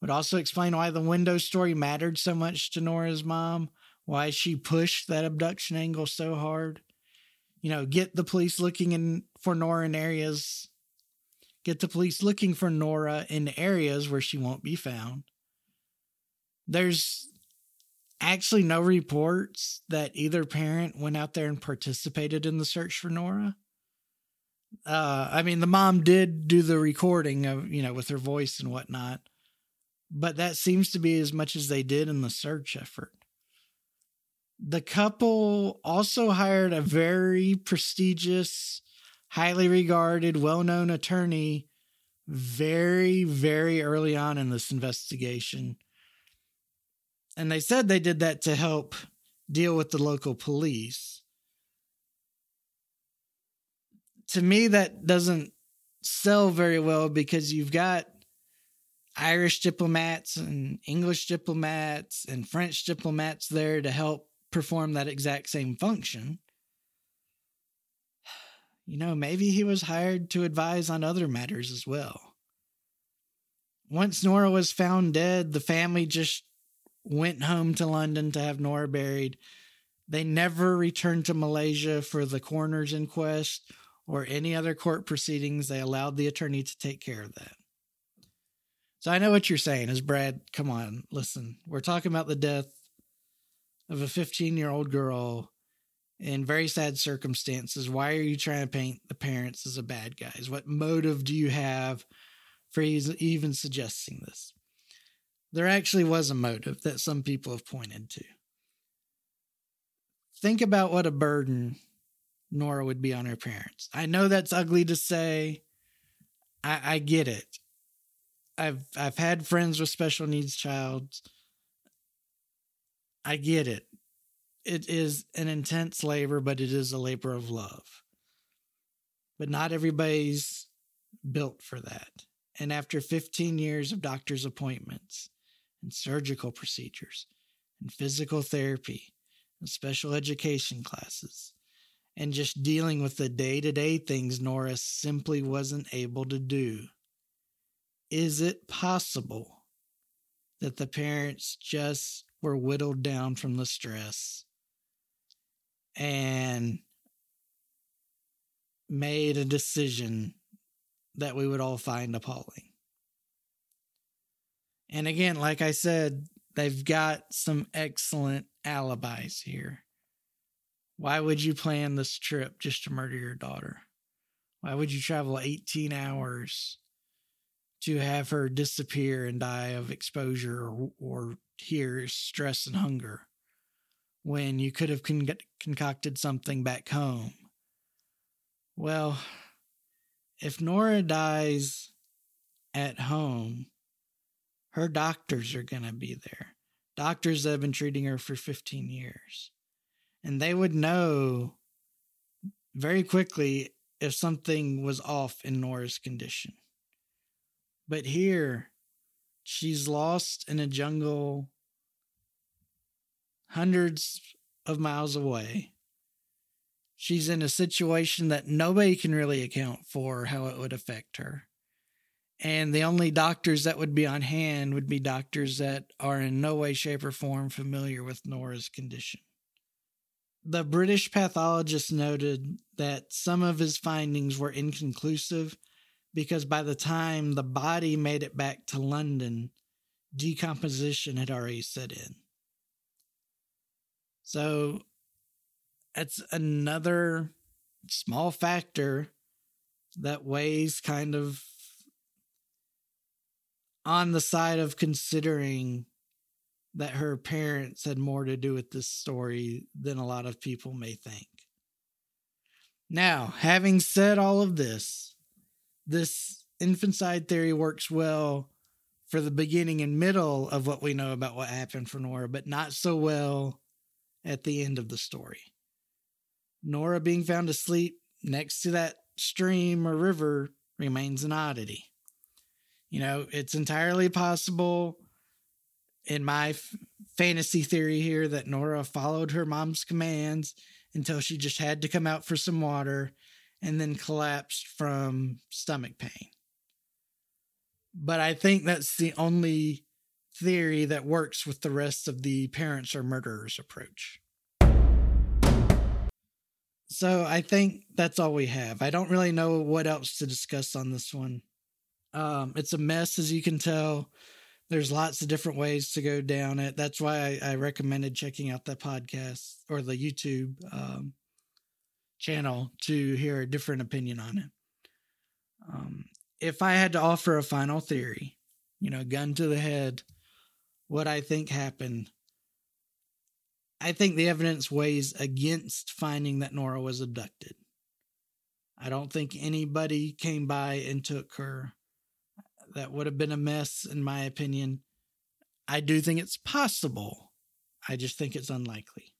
Would also explain why the window story mattered so much to Nora's mom, why she pushed that abduction angle so hard. You know, get the police looking in for Nora in areas, get the police looking for Nora in areas where she won't be found. There's actually no reports that either parent went out there and participated in the search for Nora. Uh, I mean, the mom did do the recording of, you know, with her voice and whatnot, but that seems to be as much as they did in the search effort. The couple also hired a very prestigious, highly regarded, well known attorney very, very early on in this investigation and they said they did that to help deal with the local police. To me, that doesn't sell very well because you've got Irish diplomats and English diplomats and French diplomats there to help perform that exact same function. You know, maybe he was hired to advise on other matters as well. Once Nora was found dead, the family just went home to London to have Nora buried. They never returned to Malaysia for the coroner's inquest or any other court proceedings. They allowed the attorney to take care of that. So I know what you're saying is Brad, come on, listen. We're talking about the death of a 15 year old girl in very sad circumstances. Why are you trying to paint the parents as a bad guys? What motive do you have for even suggesting this? There actually was a motive that some people have pointed to. Think about what a burden Nora would be on her parents. I know that's ugly to say. I, I get it. I've I've had friends with special needs child. I get it. It is an intense labor, but it is a labor of love. But not everybody's built for that. And after 15 years of doctor's appointments and surgical procedures and physical therapy and special education classes and just dealing with the day to day things Nora simply wasn't able to do, is it possible that the parents just were whittled down from the stress and made a decision that we would all find appalling. And again, like I said, they've got some excellent alibis here. Why would you plan this trip just to murder your daughter? Why would you travel 18 hours to have her disappear and die of exposure or, or here stress and hunger when you could have con- concocted something back home? Well, if Nora dies at home, her doctors are going to be there. Doctors that have been treating her for 15 years. And they would know very quickly if something was off in Nora's condition. But here, she's lost in a jungle hundreds of miles away. She's in a situation that nobody can really account for how it would affect her. And the only doctors that would be on hand would be doctors that are in no way, shape, or form familiar with Nora's condition. The British pathologist noted that some of his findings were inconclusive because by the time the body made it back to London, decomposition had already set in. So that's another small factor that weighs kind of on the side of considering that her parents had more to do with this story than a lot of people may think. Now, having said all of this, this infanticide theory works well for the beginning and middle of what we know about what happened for Nora, but not so well at the end of the story. Nora being found asleep next to that stream or river remains an oddity. You know, it's entirely possible in my f- fantasy theory here that Nora followed her mom's commands until she just had to come out for some water and then collapsed from stomach pain. But I think that's the only theory that works with the rest of the parents or murderers approach. So I think that's all we have. I don't really know what else to discuss on this one. Um, it's a mess, as you can tell. There's lots of different ways to go down it. That's why I, I recommended checking out the podcast or the YouTube um, channel to hear a different opinion on it. Um, if I had to offer a final theory, you know, gun to the head, what I think happened I think the evidence weighs against finding that Nora was abducted. I don't think anybody came by and took her. That would have been a mess, in my opinion. I do think it's possible. I just think it's unlikely.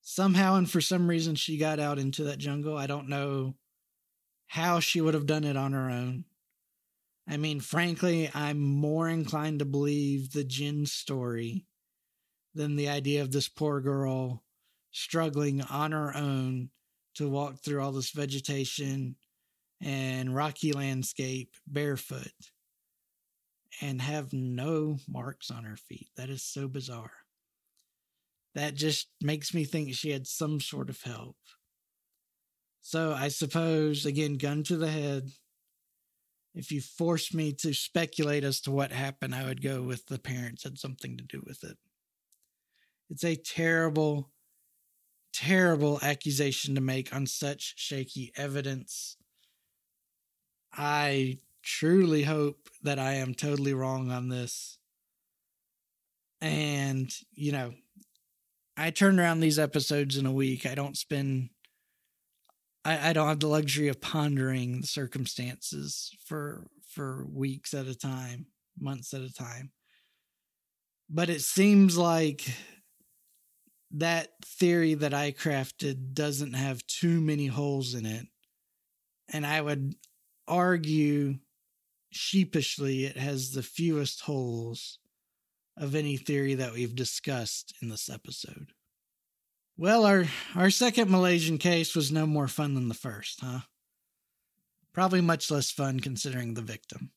Somehow and for some reason, she got out into that jungle. I don't know how she would have done it on her own. I mean, frankly, I'm more inclined to believe the Jinn story than the idea of this poor girl struggling on her own to walk through all this vegetation and rocky landscape barefoot and have no marks on her feet. That is so bizarre. That just makes me think she had some sort of help. So I suppose, again, gun to the head, if you force me to speculate as to what happened, I would go with the parents had something to do with it. It's a terrible, terrible accusation to make on such shaky evidence. I truly hope that I am totally wrong on this. And, you know, I turn around these episodes in a week. I don't spend I, I don't have the luxury of pondering the circumstances for for weeks at a time, months at a time. But it seems like that theory that I crafted doesn't have too many holes in it. And I would argue sheepishly it has the fewest holes of any theory that we've discussed in this episode. Well, our, our second Malaysian case was no more fun than the first, huh? Probably much less fun considering the victim.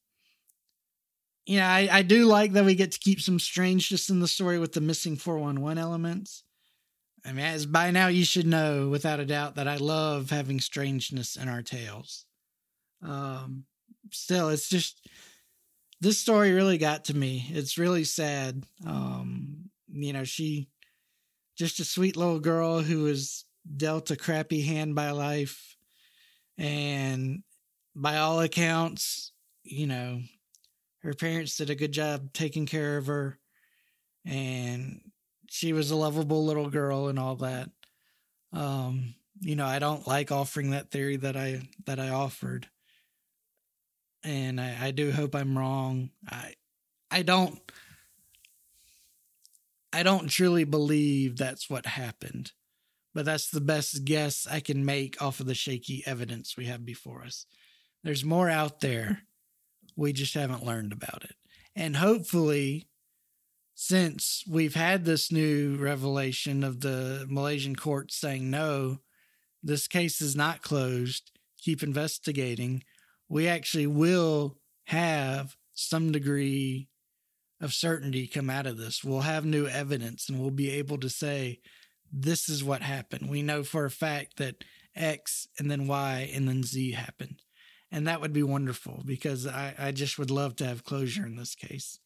Yeah, I, I do like that we get to keep some strangeness in the story with the missing 411 elements. I mean, as by now you should know without a doubt that I love having strangeness in our tales. Um, still, it's just this story really got to me. It's really sad. Um, you know, she just a sweet little girl who was dealt a crappy hand by life, and by all accounts, you know, her parents did a good job taking care of her, and she was a lovable little girl and all that. Um, you know, I don't like offering that theory that I that I offered and I, I do hope I'm wrong. I I don't I don't truly believe that's what happened, but that's the best guess I can make off of the shaky evidence we have before us. There's more out there. We just haven't learned about it. And hopefully, since we've had this new revelation of the Malaysian court saying no, this case is not closed, keep investigating we actually will have some degree of certainty come out of this. We'll have new evidence and we'll be able to say, this is what happened. We know for a fact that X and then Y and then Z happened. And that would be wonderful because I, I just would love to have closure in this case.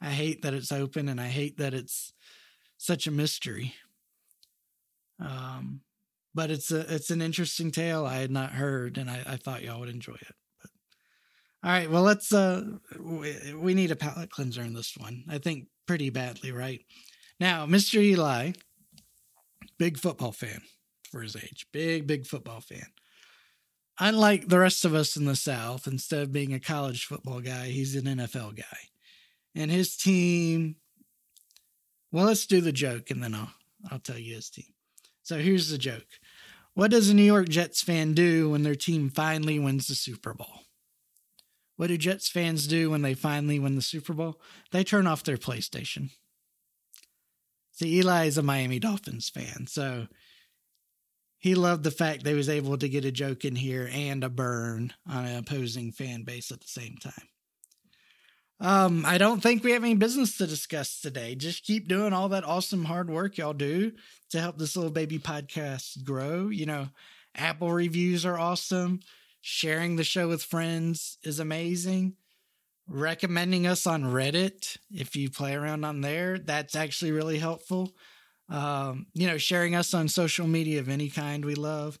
I hate that it's open and I hate that it's such a mystery. Um, but it's a it's an interesting tale I had not heard, and I, I thought y'all would enjoy it. All right, well let's uh we, we need a palate cleanser in this one. I think pretty badly, right? Now, Mr. Eli, big football fan for his age. Big big football fan. Unlike the rest of us in the South, instead of being a college football guy, he's an NFL guy. And his team well, let's do the joke and then I'll I'll tell you his team. So here's the joke. What does a New York Jets fan do when their team finally wins the Super Bowl? What do Jets fans do when they finally win the Super Bowl? They turn off their PlayStation. See, Eli is a Miami Dolphins fan, so he loved the fact they was able to get a joke in here and a burn on an opposing fan base at the same time. Um, I don't think we have any business to discuss today. Just keep doing all that awesome hard work y'all do to help this little baby podcast grow. You know, Apple reviews are awesome. Sharing the show with friends is amazing. Recommending us on Reddit, if you play around on there, that's actually really helpful. Um, you know, sharing us on social media of any kind, we love.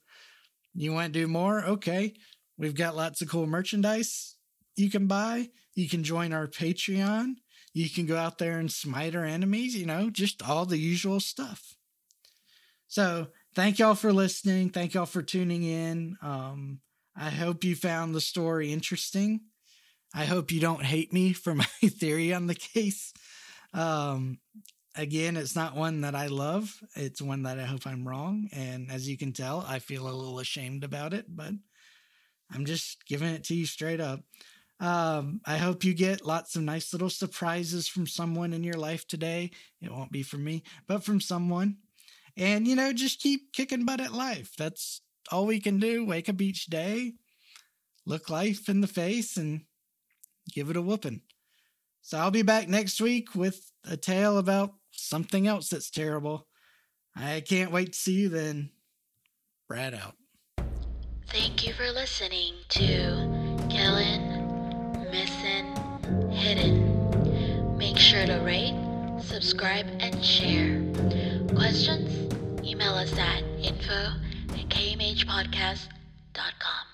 You want to do more? Okay. We've got lots of cool merchandise you can buy. You can join our Patreon. You can go out there and smite our enemies, you know, just all the usual stuff. So, thank y'all for listening. Thank y'all for tuning in. Um, I hope you found the story interesting. I hope you don't hate me for my theory on the case. Um, again, it's not one that I love. It's one that I hope I'm wrong. And as you can tell, I feel a little ashamed about it, but I'm just giving it to you straight up. Um, I hope you get lots of nice little surprises from someone in your life today. It won't be from me, but from someone. And, you know, just keep kicking butt at life. That's all we can do wake up each day, look life in the face, and give it a whooping. So I'll be back next week with a tale about something else that's terrible. I can't wait to see you then. Brad out. Thank you for listening to Killed Missing Hidden. Make sure to rate, subscribe, and share. Questions? Email us at info kmhpodcast.com.